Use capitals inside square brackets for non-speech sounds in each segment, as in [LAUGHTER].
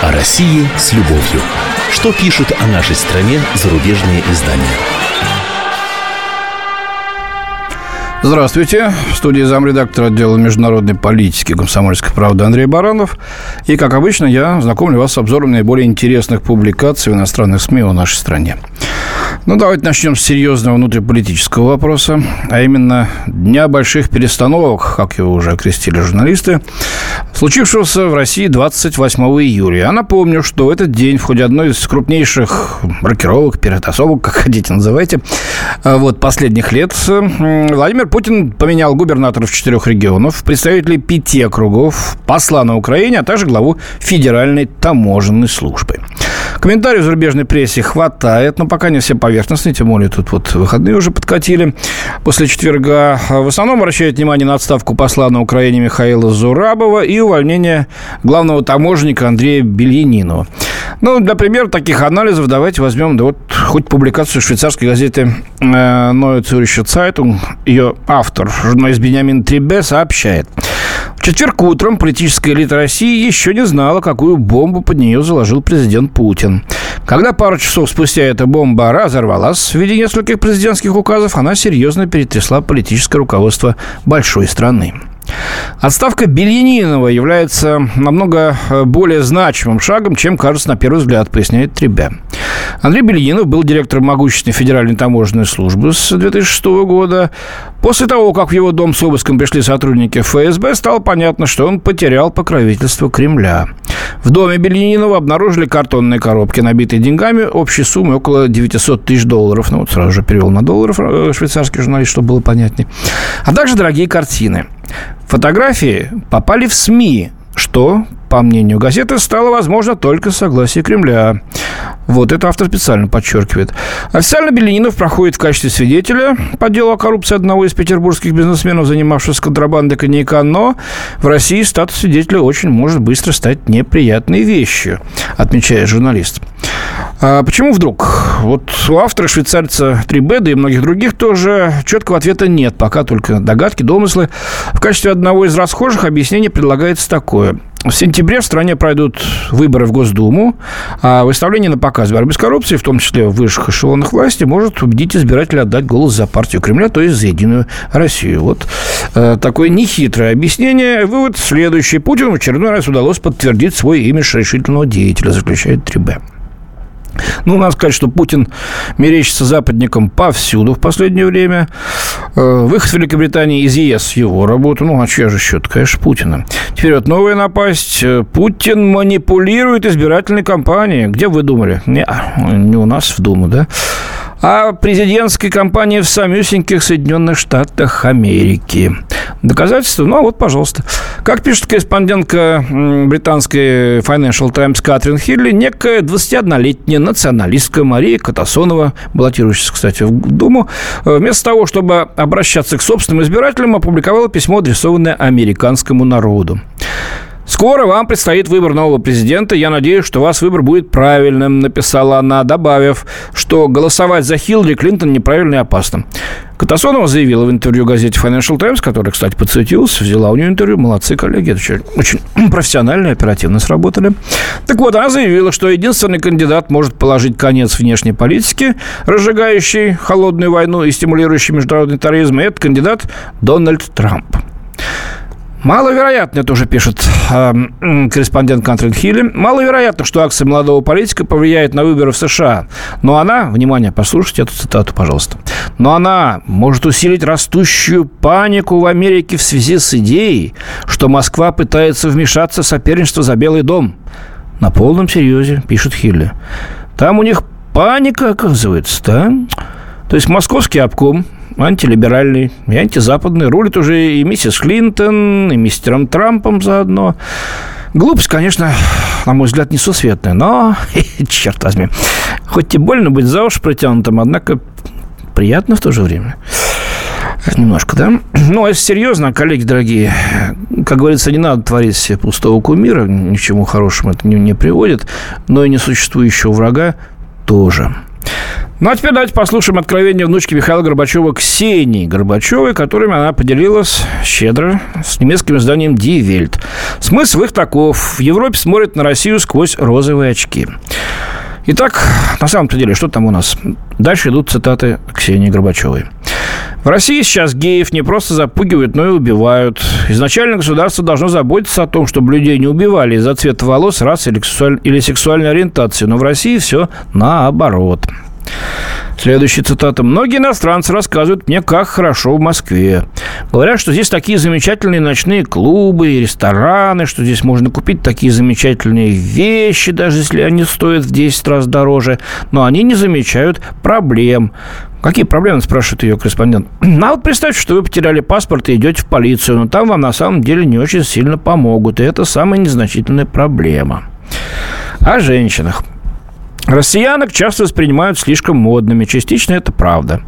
О России с любовью. Что пишут о нашей стране зарубежные издания? Здравствуйте. В студии замредактора отдела международной политики комсомольской правды Андрей Баранов. И, как обычно, я знакомлю вас с обзором наиболее интересных публикаций в иностранных СМИ о нашей стране. Ну, давайте начнем с серьезного внутриполитического вопроса, а именно Дня больших перестановок, как его уже окрестили журналисты, случившегося в России 28 июля. Я напомню, что в этот день в ходе одной из крупнейших рокировок, перетасовок, [LAUGHS] как хотите называйте, а вот последних лет, Владимир Путин поменял губернаторов четырех регионов, представителей пяти округов, посла на Украине, а также главу Федеральной таможенной службы. Комментариев в зарубежной прессе хватает, но пока не все поверхностные, тем более тут вот выходные уже подкатили. После четверга в основном обращают внимание на отставку посла на Украине Михаила Зурабова и увольнение главного таможенника Андрея Бельянинова. Ну, для примера таких анализов давайте возьмем да вот хоть публикацию швейцарской газеты Neue Zürcher Zeitung. Ее автор, журналист Бениамин Трибе, сообщает. Четверг утром политическая элита России еще не знала, какую бомбу под нее заложил президент Путин. Когда пару часов спустя эта бомба разорвалась в виде нескольких президентских указов, она серьезно перетрясла политическое руководство большой страны. Отставка Бельянинова является намного э, более значимым шагом, чем кажется на первый взгляд, поясняет Требя. Андрей Бельянинов был директором могущественной федеральной таможенной службы с 2006 года. После того, как в его дом с обыском пришли сотрудники ФСБ, стало понятно, что он потерял покровительство Кремля. В доме Бельянинова обнаружили картонные коробки, набитые деньгами, общей суммой около 900 тысяч долларов. Ну, вот сразу же перевел на доллары э, швейцарский журналист, чтобы было понятнее. А также дорогие картины. Фотографии попали в СМИ, что, по мнению газеты, стало возможно только с согласия Кремля. Вот это автор специально подчеркивает. Официально Беленинов проходит в качестве свидетеля по делу о коррупции одного из петербургских бизнесменов, занимавшегося контрабандой коньяка, но в России статус свидетеля очень может быстро стать неприятной вещью, отмечает журналист. А почему вдруг? Вот у автора швейцарца Трибеда и многих других тоже четкого ответа нет. Пока только догадки, домыслы. В качестве одного из расхожих объяснений предлагается такое. В сентябре в стране пройдут выборы в Госдуму, а выставление на показ борьбы с коррупцией, в том числе в высших эшелонах власти, может убедить избирателя отдать голос за партию Кремля, то есть за Единую Россию. Вот э, такое нехитрое объяснение. Вывод следующий. Путину в очередной раз удалось подтвердить свой имидж решительного деятеля, заключает Трибе. Ну, надо сказать, что Путин мерещится западником повсюду в последнее время. Э, выход Великобритании из ЕС его работу. Ну, а чья же счет? Конечно, Путина. Теперь вот новая напасть. Э, Путин манипулирует избирательной кампанией. Где вы думали? Не, не у нас в Думу, да? А президентской кампании в самюсеньких Соединенных Штатах Америки. Доказательства? Ну, а вот, пожалуйста. Как пишет корреспондентка британской Financial Times Катрин Хилли, некая 21-летняя националистка Мария Катасонова, баллотирующаяся, кстати, в Думу, э, вместо того, чтобы обращаться к собственным избирателям, опубликовала письмо, адресованное американскому народу. Скоро вам предстоит выбор нового президента. Я надеюсь, что у вас выбор будет правильным, написала она, добавив, что голосовать за Хиллари Клинтон неправильно и опасно. Катасонова заявила в интервью газете Financial Times, которая, кстати, подсветилась, взяла у нее интервью. Молодцы, коллеги, это очень, [CLEARS THROAT] профессионально и оперативно сработали. Так вот, она заявила, что единственный кандидат может положить конец внешней политике, разжигающей холодную войну и стимулирующей международный терроризм, и это кандидат Дональд Трамп. Маловероятно, это уже пишет э, корреспондент Кантрин Хилли, маловероятно, что акция молодого политика повлияет на выборы в США. Но она, внимание, послушайте эту цитату, пожалуйста, но она может усилить растущую панику в Америке в связи с идеей, что Москва пытается вмешаться в соперничество за Белый дом. На полном серьезе, пишет Хилли. Там у них паника, оказывается, да? То есть московский обком антилиберальный и антизападный. Рулит уже и миссис Клинтон, и мистером Трампом заодно. Глупость, конечно, на мой взгляд, несусветная, но, [LAUGHS] черт возьми, хоть и больно быть за уши протянутым, однако приятно в то же время. Немножко, да? Ну, а если серьезно, коллеги дорогие, как говорится, не надо творить себе пустого кумира, ни к чему хорошему это не, не приводит, но и несуществующего врага тоже – ну, а теперь давайте послушаем откровение внучки Михаила Горбачева Ксении Горбачевой, которыми она поделилась щедро с немецким изданием Die Welt. Смысл их таков. В Европе смотрят на Россию сквозь розовые очки. Итак, на самом-то деле, что там у нас? Дальше идут цитаты Ксении Горбачевой. В России сейчас геев не просто запугивают, но и убивают. Изначально государство должно заботиться о том, чтобы людей не убивали из-за цвета волос, расы или, или сексуальной ориентации. Но в России все наоборот. Следующая цитата. «Многие иностранцы рассказывают мне, как хорошо в Москве. Говорят, что здесь такие замечательные ночные клубы и рестораны, что здесь можно купить такие замечательные вещи, даже если они стоят в 10 раз дороже. Но они не замечают проблем. Какие проблемы, спрашивает ее корреспондент. Ну, вот представьте, что вы потеряли паспорт и идете в полицию, но там вам на самом деле не очень сильно помогут, и это самая незначительная проблема. О женщинах. Россиянок часто воспринимают слишком модными. Частично это правда.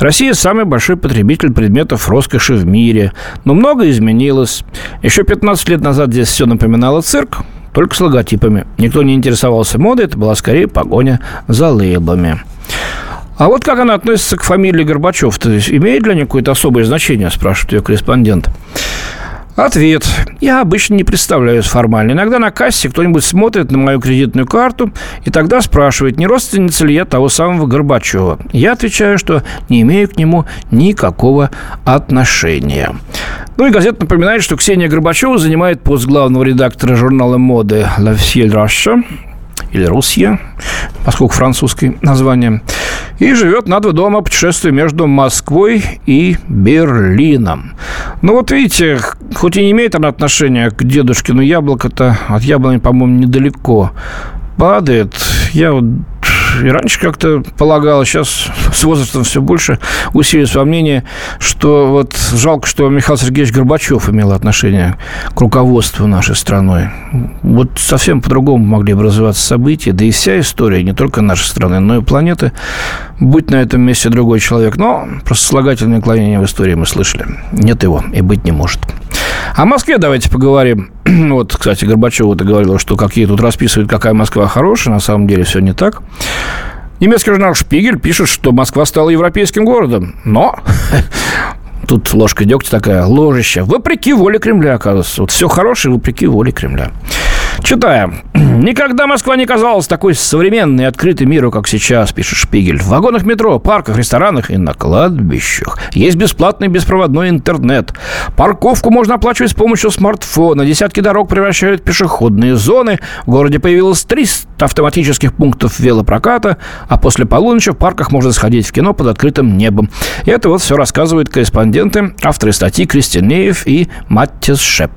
Россия самый большой потребитель предметов роскоши в мире. Но многое изменилось. Еще 15 лет назад здесь все напоминало цирк, только с логотипами. Никто не интересовался модой, это была скорее погоня за лейблами. А вот как она относится к фамилии Горбачев? То есть имеет для нее какое-то особое значение, спрашивает ее корреспондент. Ответ. Я обычно не представляюсь формально. Иногда на кассе кто-нибудь смотрит на мою кредитную карту и тогда спрашивает, не родственница ли я того самого Горбачева. Я отвечаю, что не имею к нему никакого отношения. Ну и газета напоминает, что Ксения Горбачева занимает пост главного редактора журнала моды «La Fiel Russia», или «Русья», поскольку французское название – и живет на два дома путешествие между Москвой и Берлином. Ну вот видите, хоть и не имеет она отношения к дедушке, но яблоко-то от яблони, по-моему, недалеко падает. Я вот и раньше как-то полагал, сейчас с возрастом все больше усилилось во мнении, что вот жалко, что Михаил Сергеевич Горбачев имел отношение к руководству нашей страной. Вот совсем по-другому могли бы развиваться события, да и вся история не только нашей страны, но и планеты, будь на этом месте другой человек. Но просто слагательное наклонение в истории мы слышали. Нет его и быть не может. О Москве давайте поговорим. [CLEARS THROAT] Вот, кстати, Горбачева ты говорила, что какие тут расписывают, какая Москва хорошая. На самом деле все не так. Немецкий журнал «Шпигель» пишет, что Москва стала европейским городом. Но [LAUGHS] тут ложка дегтя такая, ложища. Вопреки воле Кремля, оказывается. Вот все хорошее вопреки воле Кремля. Читаем. [CLEARS THROAT] Никогда Москва не казалась такой современной и открытой миру, как сейчас, пишет Шпигель. В вагонах метро, парках, ресторанах и на кладбищах есть бесплатный беспроводной интернет. Парковку можно оплачивать с помощью смартфона. Десятки дорог превращают в пешеходные зоны. В городе появилось 300 автоматических пунктов велопроката, а после полуночи в парках можно сходить в кино под открытым небом. И это вот все рассказывают корреспонденты, авторы статьи Кристинеев и Маттис Шеп.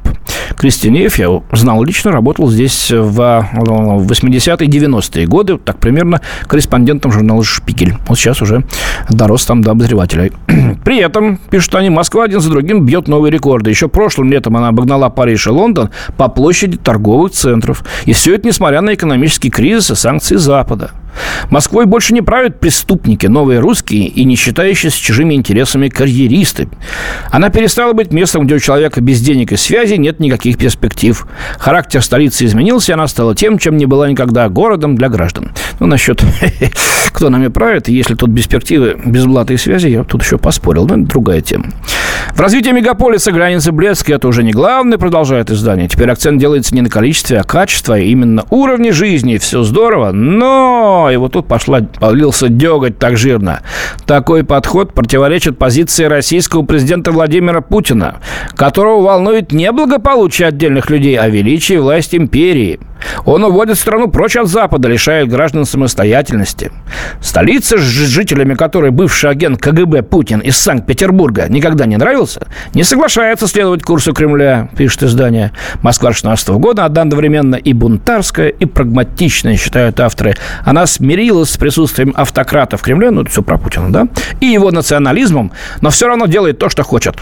Кристинеев, я знал лично, работал здесь в 80-е, 90-е годы, так примерно, корреспондентом журнала «Шпигель». Вот сейчас уже дорос там до обозревателя. [CLEARS THROAT] При этом, пишут они, Москва один за другим бьет новые рекорды. Еще прошлым летом она обогнала Париж и Лондон по площади торговых центров. И все это несмотря на экономический кризис и санкции Запада. Москвой больше не правят преступники, новые русские и не считающиеся чужими интересами карьеристы. Она перестала быть местом, где у человека без денег и связи нет никаких перспектив. Характер столицы изменился, и она стала тем, чем не была никогда городом для граждан. Ну, насчет [LAUGHS] кто нами правит, если тут перспективы, без блата и связи, я тут еще поспорил, но это другая тема. В развитии мегаполиса границы блеска это уже не главное, продолжает издание. Теперь акцент делается не на количестве, а качестве, а именно уровне жизни. Все здорово, но... И вот тут пошла, полился деготь так жирно. Такой подход противоречит позиции российского президента Владимира Путина, которого волнует не благополучие отдельных людей, а величие власть империи. Он уводит страну прочь от Запада, лишает граждан самостоятельности. Столица, с жителями которой бывший агент КГБ Путин из Санкт-Петербурга никогда не нравился, не соглашается следовать курсу Кремля, пишет издание. Москва 16 года одновременно и бунтарская, и прагматичная, считают авторы. Она смирилась с присутствием автократа в Кремле, ну, это все про Путина, да, и его национализмом, но все равно делает то, что хочет.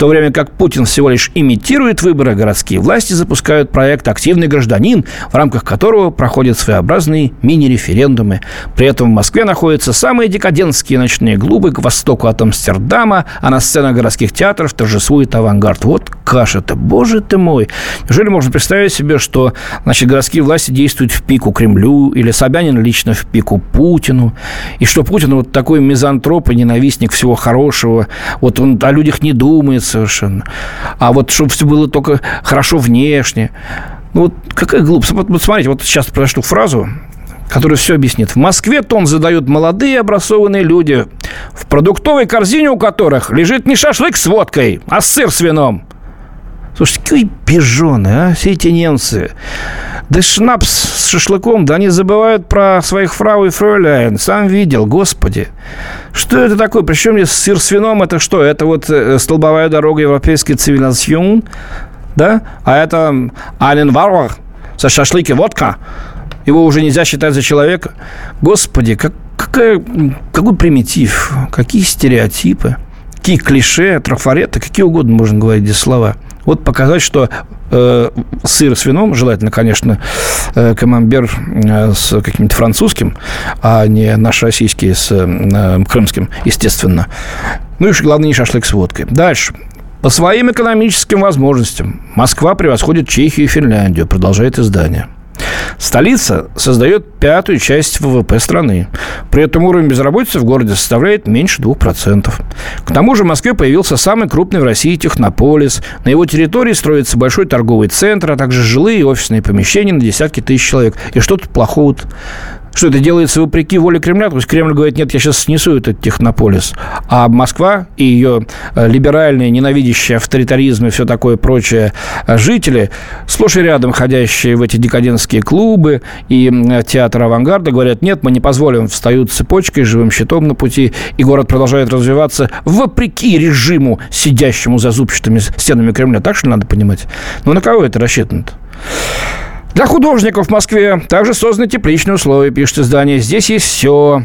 То время как Путин всего лишь имитирует выборы, городские власти запускают проект «Активный гражданин», в рамках которого проходят своеобразные мини-референдумы. При этом в Москве находятся самые декадентские ночные клубы к востоку от Амстердама, а на сценах городских театров торжествует авангард. Вот каша-то, боже ты мой! Неужели можно представить себе, что значит, городские власти действуют в пику Кремлю, или Собянин лично в пику Путину, и что Путин вот такой мизантроп и ненавистник всего хорошего, вот он о людях не думает, совершенно. А вот чтобы все было только хорошо внешне. Ну, вот какая глупость. Вот, смотрите, вот сейчас прочту фразу, которая все объяснит. В Москве тон задают молодые образованные люди, в продуктовой корзине у которых лежит не шашлык с водкой, а сыр с вином. Слушайте, какие пижоны, а, все эти немцы. Да шнапс с шашлыком, да они забывают про своих фрау и фройляйн. Сам видел, господи. Что это такое? Причем здесь сыр с вином, это что? Это вот э, столбовая дорога европейской цивилизации, да? А это Ален Варвар со шашлыки водка. Его уже нельзя считать за человека. Господи, как, какая, какой примитив, какие стереотипы, какие клише, трафареты, какие угодно можно говорить здесь слова – вот показать, что э, сыр с вином, желательно, конечно, э, камамбер э, с каким-нибудь французским, а не наш российский с э, крымским, естественно. Ну и, главное, не шашлык с водкой. Дальше. По своим экономическим возможностям Москва превосходит Чехию и Финляндию, продолжает издание. Столица создает пятую часть ВВП страны. При этом уровень безработицы в городе составляет меньше 2%. К тому же в Москве появился самый крупный в России технополис. На его территории строится большой торговый центр, а также жилые и офисные помещения на десятки тысяч человек. И что тут плохого? Что это делается вопреки воле Кремля. То есть Кремль говорит, нет, я сейчас снесу этот технополис. А Москва и ее э, либеральные, ненавидящие авторитаризм и все такое прочее э, жители, сплошь и рядом ходящие в эти декадентские клубы и театр авангарда, говорят, нет, мы не позволим, встают цепочкой, живым щитом на пути, и город продолжает развиваться вопреки режиму, сидящему за зубчатыми стенами Кремля. Так что надо понимать? Ну, на кого это рассчитано-то? Для художников в Москве также созданы тепличные условия, пишет издание. Здесь есть все.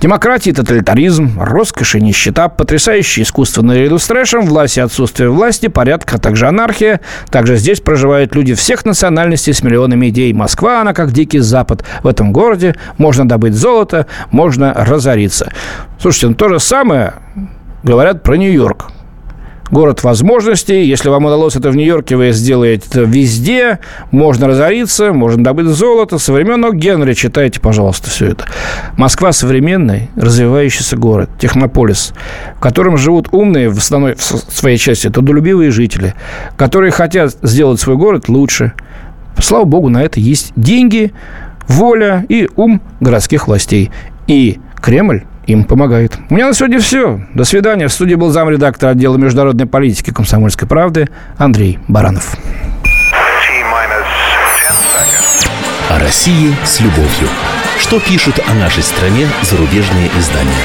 Демократия тоталитаризм, роскошь и нищета, потрясающее искусство наряду с трэшем, власть и отсутствие власти, порядок, а также анархия. Также здесь проживают люди всех национальностей с миллионами идей. Москва, она как дикий запад. В этом городе можно добыть золото, можно разориться. Слушайте, ну то же самое говорят про Нью-Йорк город возможностей. Если вам удалось это в Нью-Йорке, вы сделаете это везде. Можно разориться, можно добыть золото. Со Генри читайте, пожалуйста, все это. Москва современный, развивающийся город, технополис, в котором живут умные, в основной в своей части, трудолюбивые жители, которые хотят сделать свой город лучше. Слава богу, на это есть деньги, воля и ум городских властей. И Кремль им помогает. У меня на сегодня все. До свидания. В студии был замредактор отдела международной политики комсомольской правды Андрей Баранов. О России с любовью. Что пишут о нашей стране зарубежные издания?